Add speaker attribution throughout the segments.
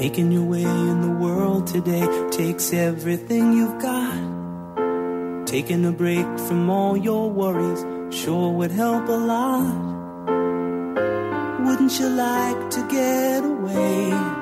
Speaker 1: Making your way in the world today takes everything you've got. Taking a break from all your worries sure would help a lot. Wouldn't you like to get away?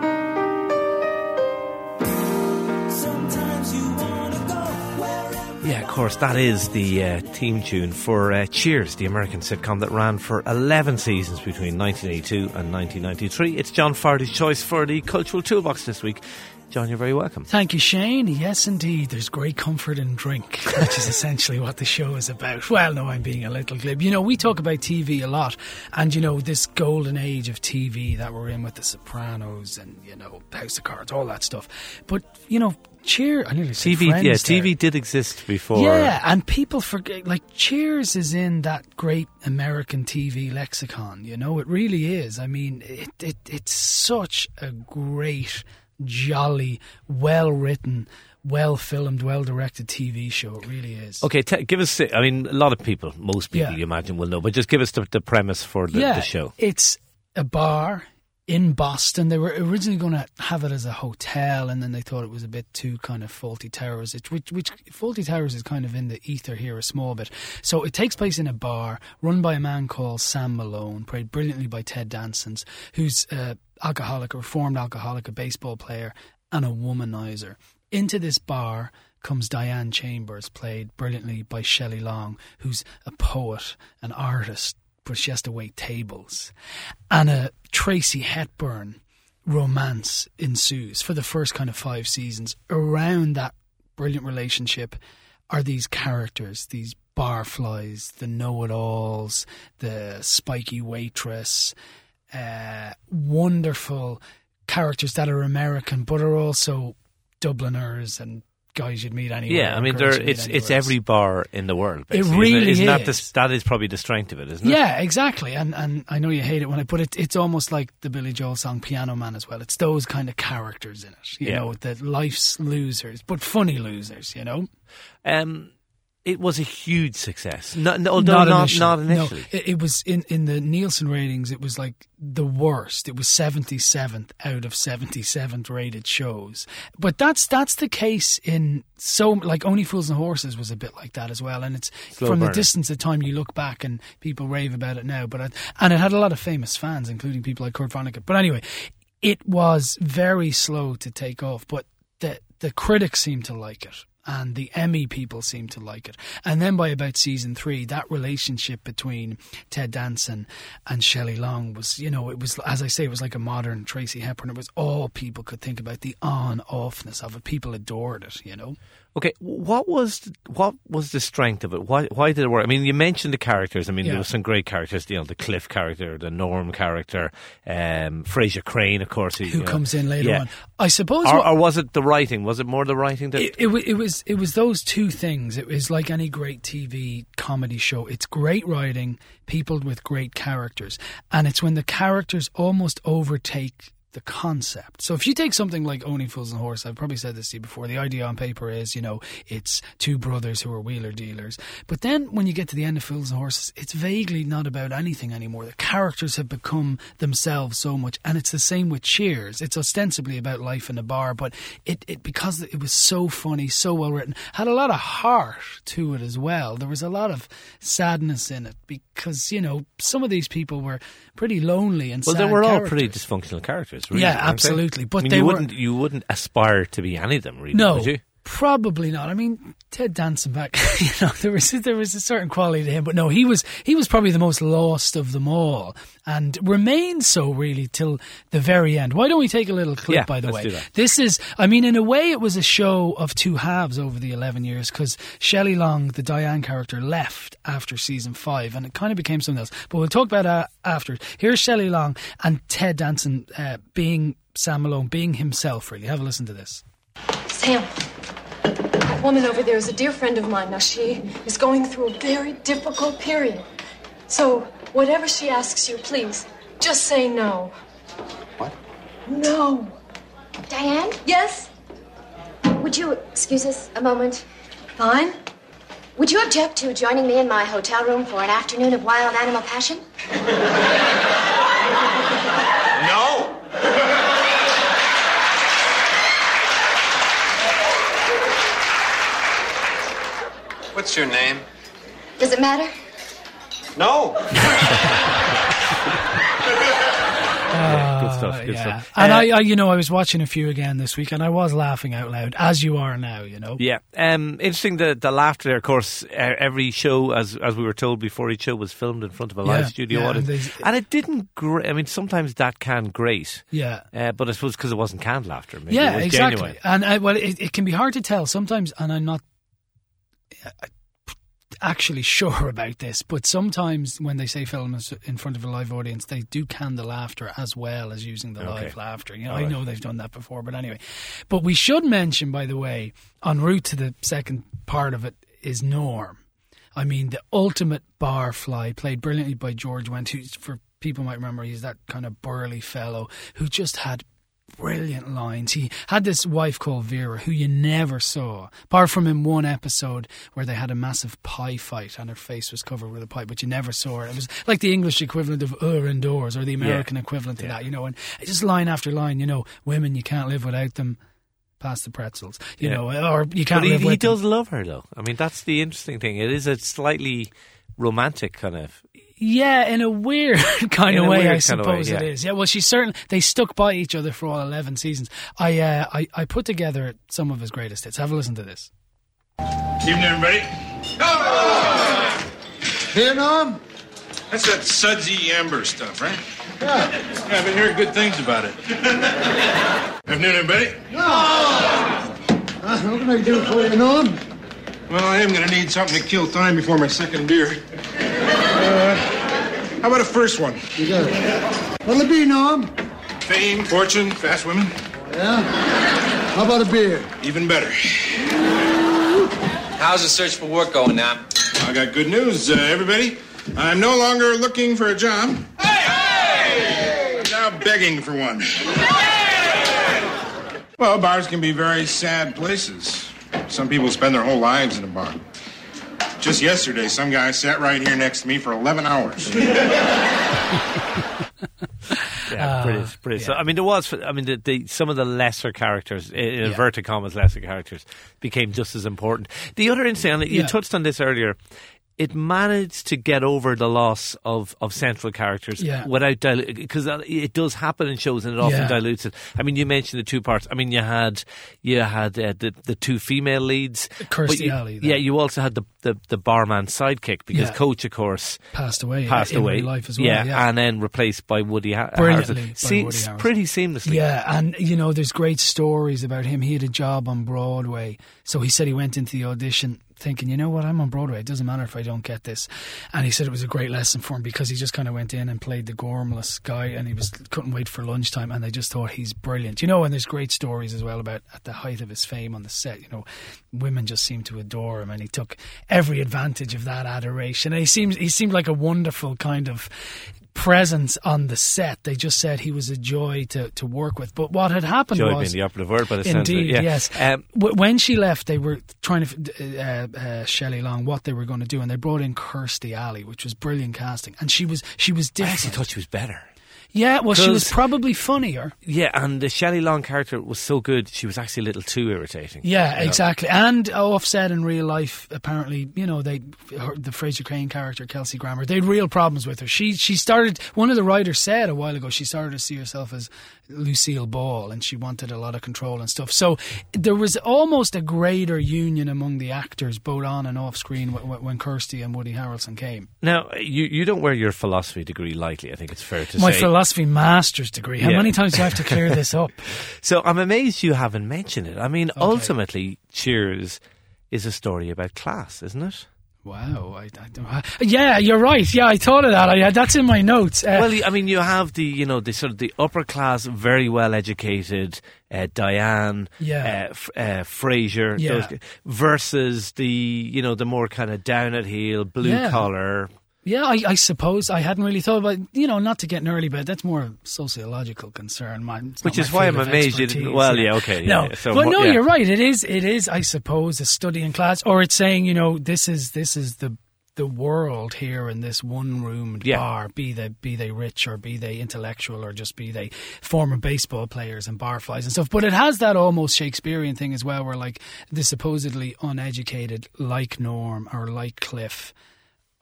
Speaker 2: Course, that is the uh, theme tune for uh, Cheers, the American sitcom that ran for 11 seasons between 1982 and 1993. It's John Fardy's choice for the Cultural Toolbox this week. John, you're very welcome.
Speaker 3: Thank you, Shane. Yes, indeed. There's great comfort in drink, which is essentially what the show is about. Well, no, I'm being a little glib. You know, we talk about TV a lot, and you know, this golden age of TV that we're in with The Sopranos and you know, House of Cards, all that stuff. But you know, Cheer. I nearly said
Speaker 2: TV,
Speaker 3: Friends
Speaker 2: yeah,
Speaker 3: there.
Speaker 2: TV did exist before.
Speaker 3: Yeah, and people forget. Like Cheers is in that great American TV lexicon. You know, it really is. I mean, it, it it's such a great, jolly, well written, well filmed, well directed TV show. It really is.
Speaker 2: Okay, te- give us. I mean, a lot of people, most people,
Speaker 3: Yeah.
Speaker 2: you imagine, will know, but just give us the, the premise for the,
Speaker 3: yeah,
Speaker 2: the show.
Speaker 3: It's a bar in Boston. They were originally going to have it as a hotel, and then they thought it was a bit too kind of Fawlty Towers. Which, which Fawlty Towers is kind of in the ether here a small bit. So it takes place in a bar run by a man called Sam Malone, played brilliantly by Ted Danson's, who's a alcoholic, a reformed alcoholic, a baseball player, and a womanizer. Into this bar comes Diane Chambers, played brilliantly by Shelley Long, who's a poet, an artist, but she has to wait tables. And a Tracy Hepburn romance ensues for the first kind of five seasons. Around that brilliant relationship are these characters, these barflies, the know it alls, the spiky waitress, uh, wonderful characters that are American but are also Dubliners and guys you'd meet anywhere.
Speaker 2: Yeah, I mean, there, it's it's every bar in the world.
Speaker 3: It really
Speaker 2: isn't That,
Speaker 3: is.
Speaker 2: the, that is probably the strength of it, isn't it?
Speaker 3: Yeah, exactly. And and I know you hate it when I put it. It's almost like the Billy Joel song "Piano Man" as well. It's those kind of characters in it. You
Speaker 2: Yeah.
Speaker 3: know, the life's losers, but funny losers. You know,
Speaker 2: Um, it was a huge success. No, no, although not,
Speaker 3: initially.
Speaker 2: not
Speaker 3: No, it, it was in in the Nielsen ratings. It was like the worst. It was seventy seventh out of seventy seventh rated shows. But that's that's the case in so like Only Fools and Horses was a bit like that as well. And it's
Speaker 2: Slow
Speaker 3: from the distance of time you look back and people rave about it now. But I, and it had a lot of famous fans, including people like Kurt Vonnegut. But anyway, it was very slow to take off. But the the critics seemed to like it. And the Emmy people seemed to like it. And then by about season three, that relationship between Ted Danson and Shelley Long was, you know, it was, as I say, it was like a modern Tracy Hepburn. It was all people could think about, the on offness of it. People adored it, you know?
Speaker 2: Okay, what was what was the strength of it? Why why did it work? I mean, you mentioned the characters. I mean,
Speaker 3: Yeah.
Speaker 2: there were some great characters. You know, the Cliff character, the Norm character, um, Frasier Crane, of course,
Speaker 3: Who
Speaker 2: know.
Speaker 3: comes in later
Speaker 2: Yeah.
Speaker 3: on. I suppose.
Speaker 2: Or,
Speaker 3: what-
Speaker 2: or was it the writing? Was it more the writing that?
Speaker 3: it, it, it was it was those two things. It was like any great TV comedy show. It's great writing, peopled with great characters, and it's when the characters almost overtake the concept. So if you take something like Only Fools and Horse, I've probably said this to you before. The idea on paper is, you know, it's two brothers who are wheeler dealers. But then when you get to the end of Fools and Horses, it's vaguely not about anything anymore. The characters have become themselves so much, and it's the same with Cheers. It's ostensibly about life in a bar, but it, it because it was so funny, so well written, had a lot of heart to it as well. There was a lot of sadness in it because you know some of these people were pretty lonely and
Speaker 2: well, they were all
Speaker 3: characters.
Speaker 2: pretty dysfunctional characters. Really,
Speaker 3: Yeah,
Speaker 2: weren't they?
Speaker 3: absolutely, but
Speaker 2: I mean,
Speaker 3: they
Speaker 2: you wouldn't you wouldn't aspire to be any of them, really,
Speaker 3: No,
Speaker 2: would you?
Speaker 3: Probably not. I mean, Ted Danson back, you know, there was there was a certain quality to him, but no, he was he was probably the most lost of them all, and remained so really till the very end. Why don't we take a little clip?
Speaker 2: Yeah,
Speaker 3: by the
Speaker 2: let's
Speaker 3: way,
Speaker 2: do that.
Speaker 3: this is, I mean, in a way, it was a show of two halves over the eleven years because Shelley Long, the Diane character, left after season five, and it kind of became something else. But we'll talk about that after. Here's Shelley Long and Ted Danson uh, being Sam Malone, being himself. Really, have a listen to this.
Speaker 4: Sam, that woman over there is a dear friend of mine. Now, she is going through a very difficult period. So, whatever she asks you, please, just say no.
Speaker 5: What?
Speaker 4: No.
Speaker 6: Diane,
Speaker 4: Yes?
Speaker 6: would you excuse us a moment?
Speaker 4: Fine.
Speaker 6: Would you object to joining me in my hotel room for an afternoon of wild animal passion?
Speaker 5: No! What's your name?
Speaker 6: Does it matter?
Speaker 5: No.
Speaker 2: good stuff. Good
Speaker 3: yeah.
Speaker 2: stuff.
Speaker 3: And
Speaker 2: Uh,
Speaker 3: I, I, you know, I was watching a few again this week, and I was laughing out loud, as you are now. You know.
Speaker 2: Yeah, um, interesting. The the laughter there. Of course, uh, every show, as as we were told before each show, was filmed in front of a live
Speaker 3: Yeah,
Speaker 2: studio
Speaker 3: yeah,
Speaker 2: audience,
Speaker 3: and
Speaker 2: and it didn't. Gra- I mean, sometimes that can grate.
Speaker 3: Yeah.
Speaker 2: Uh, but I suppose because it wasn't canned laughter, maybe
Speaker 3: yeah,
Speaker 2: it was
Speaker 3: exactly.
Speaker 2: genuine.
Speaker 3: And I, well, it, it can be hard to tell sometimes, and I'm not uh, actually sure about this, but sometimes when they say film is in front of a live audience, they do can the laughter as well as using the live laughter. You know, I know they've done that before, but anyway. But we should mention, by the way, en route to the second part of it is Norm. I mean, the ultimate barfly, played brilliantly by George Wendt, who, for people might remember, he's that kind of burly fellow who just had brilliant lines. He had this wife called Vera who you never saw, apart from in one episode where they had a massive pie fight and her face was covered with a pie, but you never saw her. It was like the English equivalent of "er" indoors or the American equivalent to that, you know, and just line after line, you know, women, you can't live without them. Pass the pretzels, you
Speaker 2: Yeah.
Speaker 3: know, or you can't
Speaker 2: But he, he
Speaker 3: with them.
Speaker 2: does love her, though. I mean, that's the interesting thing. It is a slightly romantic kind of.
Speaker 3: Yeah, in a weird kind
Speaker 2: In
Speaker 3: of way, I
Speaker 2: kind of way,
Speaker 3: suppose it
Speaker 2: yeah.
Speaker 3: is. Yeah, well, she's certain they stuck by each other for all eleven seasons. I, uh, I, I put together some of his greatest hits. Have a listen to this.
Speaker 7: Evening, everybody.
Speaker 8: Vietnam?
Speaker 7: That's that sudsy amber stuff, right?
Speaker 8: Yeah.
Speaker 7: Yeah, I've been hearing good things about it. Afternoon, everybody.
Speaker 8: Uh, what can I do for you, Norm?
Speaker 7: Well, I am going to need something to kill time before my second beer. Uh, how about a first one?
Speaker 8: You got it. What'll it be, Norm?
Speaker 7: Fame, fortune, fast women?
Speaker 8: Yeah? How about a beer?
Speaker 7: Even better.
Speaker 5: How's the search for work going now?
Speaker 7: I got good news, uh, everybody. I'm no longer looking for a job. I'm now begging for one. Hey! Well, bars can be very sad places. Some people spend their whole lives in a bar. Just yesterday, some guy sat right here next to me for 11 hours.
Speaker 2: Yeah, brilliant, brilliant. Uh, so, I mean, there was. I mean, the, the some of the lesser characters, in
Speaker 3: Yeah.
Speaker 2: inverted commas, lesser characters, became just as important. The other interesting, and you
Speaker 3: Yeah.
Speaker 2: touched on this earlier. It managed to get over the loss of, of central characters
Speaker 3: Yeah.
Speaker 2: without diluting because it does happen in shows and it often
Speaker 3: Yeah.
Speaker 2: dilutes it. I mean, you mentioned the two parts. I mean, you had you had uh, the the two female leads,
Speaker 3: Kirstie
Speaker 2: you-
Speaker 3: Alley, then.
Speaker 2: Yeah, you also had the the, the barman sidekick because
Speaker 3: Yeah.
Speaker 2: Coach, of course,
Speaker 3: Passed away.
Speaker 2: passed
Speaker 3: in
Speaker 2: away.
Speaker 3: real life as well.
Speaker 2: yeah,
Speaker 3: Yeah,
Speaker 2: and then replaced by Woody ha-
Speaker 3: Brilliantly
Speaker 2: Harrelson.
Speaker 3: by
Speaker 2: Se-
Speaker 3: Woody Harrelson.
Speaker 2: pretty seamlessly.
Speaker 3: Yeah, and you know, there's great stories about him. He had a job on Broadway, so he said he went into the audition thinking, you know what, I'm on Broadway. It doesn't matter if I don't get this. And he said it was a great lesson for him because he just kind of went in and played the gormless guy, and he was couldn't wait for lunchtime. And they just thought he's brilliant, you know. And there's great stories as well about at the height of his fame on the set. You know, women just seemed to adore him, and he took every advantage of that adoration. And he seems he seemed like a wonderful kind of presence on the set. They just said he was a joy to, to work with. But what had happened
Speaker 2: Joy
Speaker 3: was
Speaker 2: being the operative word, but
Speaker 3: Indeed,
Speaker 2: yeah.
Speaker 3: yes.
Speaker 2: Um,
Speaker 3: when she left, they were trying to uh, uh, Shelley Long what they were going to do, and they brought in Kirstie Alley, which was brilliant casting, and she was she was
Speaker 2: I actually thought she was better.
Speaker 3: Yeah, well, she was probably funnier.
Speaker 2: Yeah, and the Shelley Long character was so good, she was actually a little too irritating.
Speaker 3: Yeah,
Speaker 2: You know?
Speaker 3: exactly. And offset in real life, apparently, you know, they her, the Frasier Crane character, Kelsey Grammer, they had real problems with her. She she started. One of the writers said a while ago she started to see herself as Lucille Ball, and she wanted a lot of control and stuff. So there was almost a greater union among the actors, both on and off screen, when, when Kirstie and Woody Harrelson came.
Speaker 2: Now, you, you don't wear your philosophy degree lightly, I think it's fair to
Speaker 3: My
Speaker 2: say.
Speaker 3: Philosophy master's degree. How
Speaker 2: Yeah.
Speaker 3: many times do I have to clear this up?
Speaker 2: so I'm amazed you haven't mentioned it. I mean, ultimately, Cheers is a story about class, isn't it?
Speaker 3: Wow, I, I don't. I, yeah, you're right. Yeah, I thought of that. I, that's in my notes. Uh,
Speaker 2: Well, I mean, you have the you know the sort of the upper class, very well educated uh, Diane,
Speaker 3: Yeah.
Speaker 2: uh, uh, Frasier,
Speaker 3: Yeah.
Speaker 2: those, versus the you know the more kind of down at heel, blue
Speaker 3: Yeah.
Speaker 2: collar.
Speaker 3: Yeah, I, I suppose I hadn't really thought about you know not to get an early bed. that's more a sociological concern. Not
Speaker 2: Which
Speaker 3: my
Speaker 2: is why I'm amazed you didn't- well, yeah, okay, yeah,
Speaker 3: no,
Speaker 2: yeah, so
Speaker 3: but no,
Speaker 2: yeah.
Speaker 3: you're right. It is, it is, I suppose, a study in class, or it's saying you know this is this is the the world here in this one roomed
Speaker 2: Yeah.
Speaker 3: bar, be they be they rich or be they intellectual or just be they former baseball players and barflies and stuff. But it has that almost Shakespearean thing as well, where like the supposedly uneducated, like Norm or like Cliff,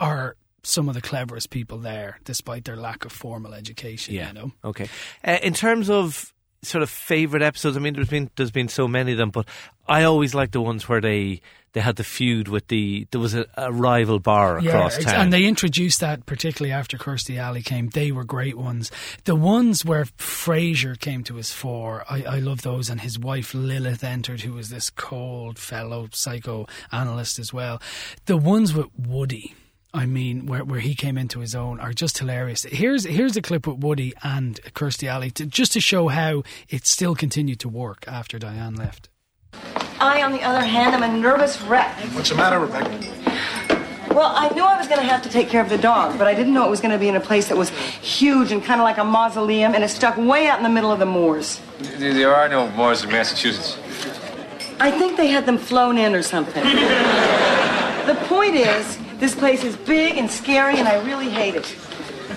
Speaker 3: are some of the cleverest people there, despite their lack of formal education.
Speaker 2: Yeah.
Speaker 3: You know.
Speaker 2: Okay. Uh, in terms of sort of favorite episodes, I mean, there's been there's been so many of them, but I always like the ones where they they had the feud with the there was a, a rival bar across
Speaker 3: ex-
Speaker 2: town.
Speaker 3: and they introduced that particularly after Kirstie Alley came. They were great ones. The ones where Frasier came to his fore, I, I love those. And his wife Lilith entered, who was this cold fellow psychoanalyst as well. The ones with Woody. I mean, where, where he came into his own are just hilarious. Here's here's a clip with Woody and Kirstie Alley to, just to show how it still continued to work after Diane left.
Speaker 9: I, on the other hand, am a nervous wreck.
Speaker 8: What's the matter, Rebecca?
Speaker 9: Well, I knew I was going to have to take care of the dog, but I didn't know it was going to be in a place that was huge and kind of like a mausoleum, and it's stuck way out in the middle of the moors.
Speaker 5: There are no moors in Massachusetts.
Speaker 9: I think they had them flown in or something. the point is, this place is big and scary, and I really hate it.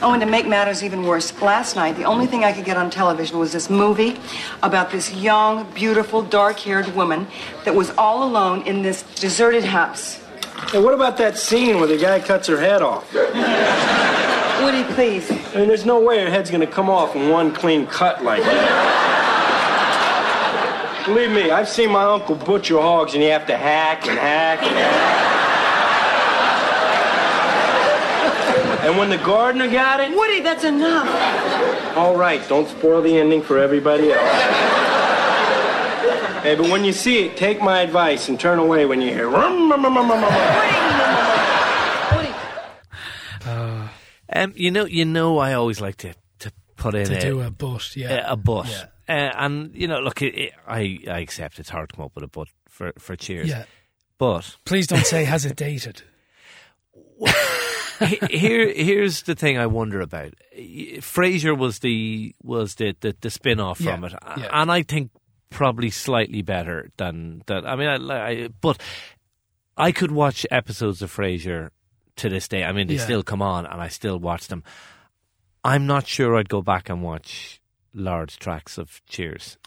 Speaker 9: Oh, and to make matters even worse, last night the only thing I could get on television was this movie about this young, beautiful, dark-haired woman that was all alone in this deserted house.
Speaker 10: Hey, what about that scene where the guy cuts her head off?
Speaker 9: Woody, please.
Speaker 10: I mean, there's no way her head's gonna come off in one clean cut like that. Believe me, I've seen my uncle butcher hogs and you have to hack and hack and hack. And when the gardener got it,
Speaker 9: Woody, that's enough.
Speaker 10: all right, don't spoil the ending for everybody else. Hey, but when you see it, take my advice and turn away when you hear. "Rum, rum, rum, rum, rum, rum."
Speaker 9: Woody.
Speaker 2: um, you know, you know, I always like to to put in
Speaker 3: To
Speaker 2: a,
Speaker 3: do a butt, yeah.
Speaker 2: a, a butt.
Speaker 3: Yeah.
Speaker 2: Uh, and you know, look, it, it, I I accept it's hard to come up with a butt for for Cheers.
Speaker 3: Yeah.
Speaker 2: But
Speaker 3: Please don't say has it dated.
Speaker 2: he- here here's the thing I wonder about. Frasier was the was the the, the spin off from
Speaker 3: Yeah,
Speaker 2: it,
Speaker 3: yeah.
Speaker 2: and I think probably slightly better than that. I mean, I, I but I could watch episodes of Frasier to this day. I mean, they
Speaker 3: Yeah.
Speaker 2: still come on, and I still watch them. I'm not sure I'd go back and watch large tracks of Cheers.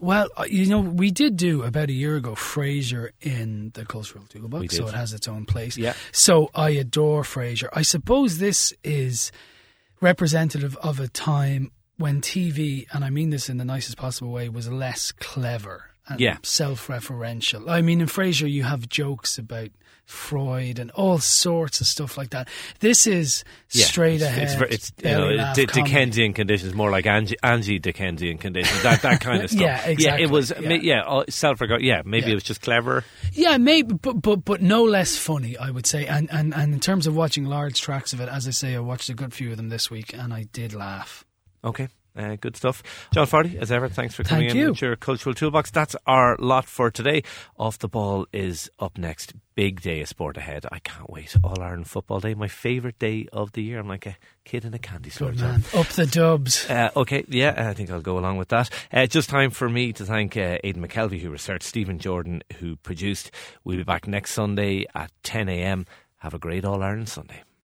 Speaker 3: Well, uh, you know, we did do about a year ago Frasier in the Cultural Toolbox, so it has its own place.
Speaker 2: Yeah.
Speaker 3: So I adore Frasier. I suppose this is representative of a time when TV, and I mean this in the nicest possible way, was less clever and
Speaker 2: Yeah.
Speaker 3: self-referential. I mean, in Frasier, you have jokes about Freud and all sorts of stuff like that. This is
Speaker 2: Yeah,
Speaker 3: straight
Speaker 2: it's,
Speaker 3: ahead.
Speaker 2: It's, it's you know
Speaker 3: comedy.
Speaker 2: Dickensian conditions, more like Angie, Angie Dickensian conditions. That that kind of stuff.
Speaker 3: Yeah, exactly,
Speaker 2: Yeah, it was.
Speaker 3: yeah.
Speaker 2: Yeah, yeah uh, self-regard. Yeah, maybe
Speaker 3: Yeah.
Speaker 2: it was just clever.
Speaker 3: Yeah, maybe, but but but no less funny, I would say. And and and in terms of watching large tracks of it, as I say, I watched a good few of them this week, and I did laugh.
Speaker 2: Okay. Uh, good stuff. John Fardy, as ever, thanks for coming
Speaker 3: Thank
Speaker 2: in
Speaker 3: you.
Speaker 2: with your cultural toolbox. That's our lot for today. Off the ball is up next. Big day of sport ahead. I can't wait. All Ireland football day, my favourite day of the year. I'm like a kid in a candy store.
Speaker 3: Good
Speaker 2: John.
Speaker 3: man. Up the dubs.
Speaker 2: Uh, okay, yeah, I think I'll go along with that. Uh, just time for me to thank uh, Aidan McKelvey, who researched, Stephen Jordan, who produced. We'll be back next Sunday at 10 a.m. Have a great All Ireland Sunday.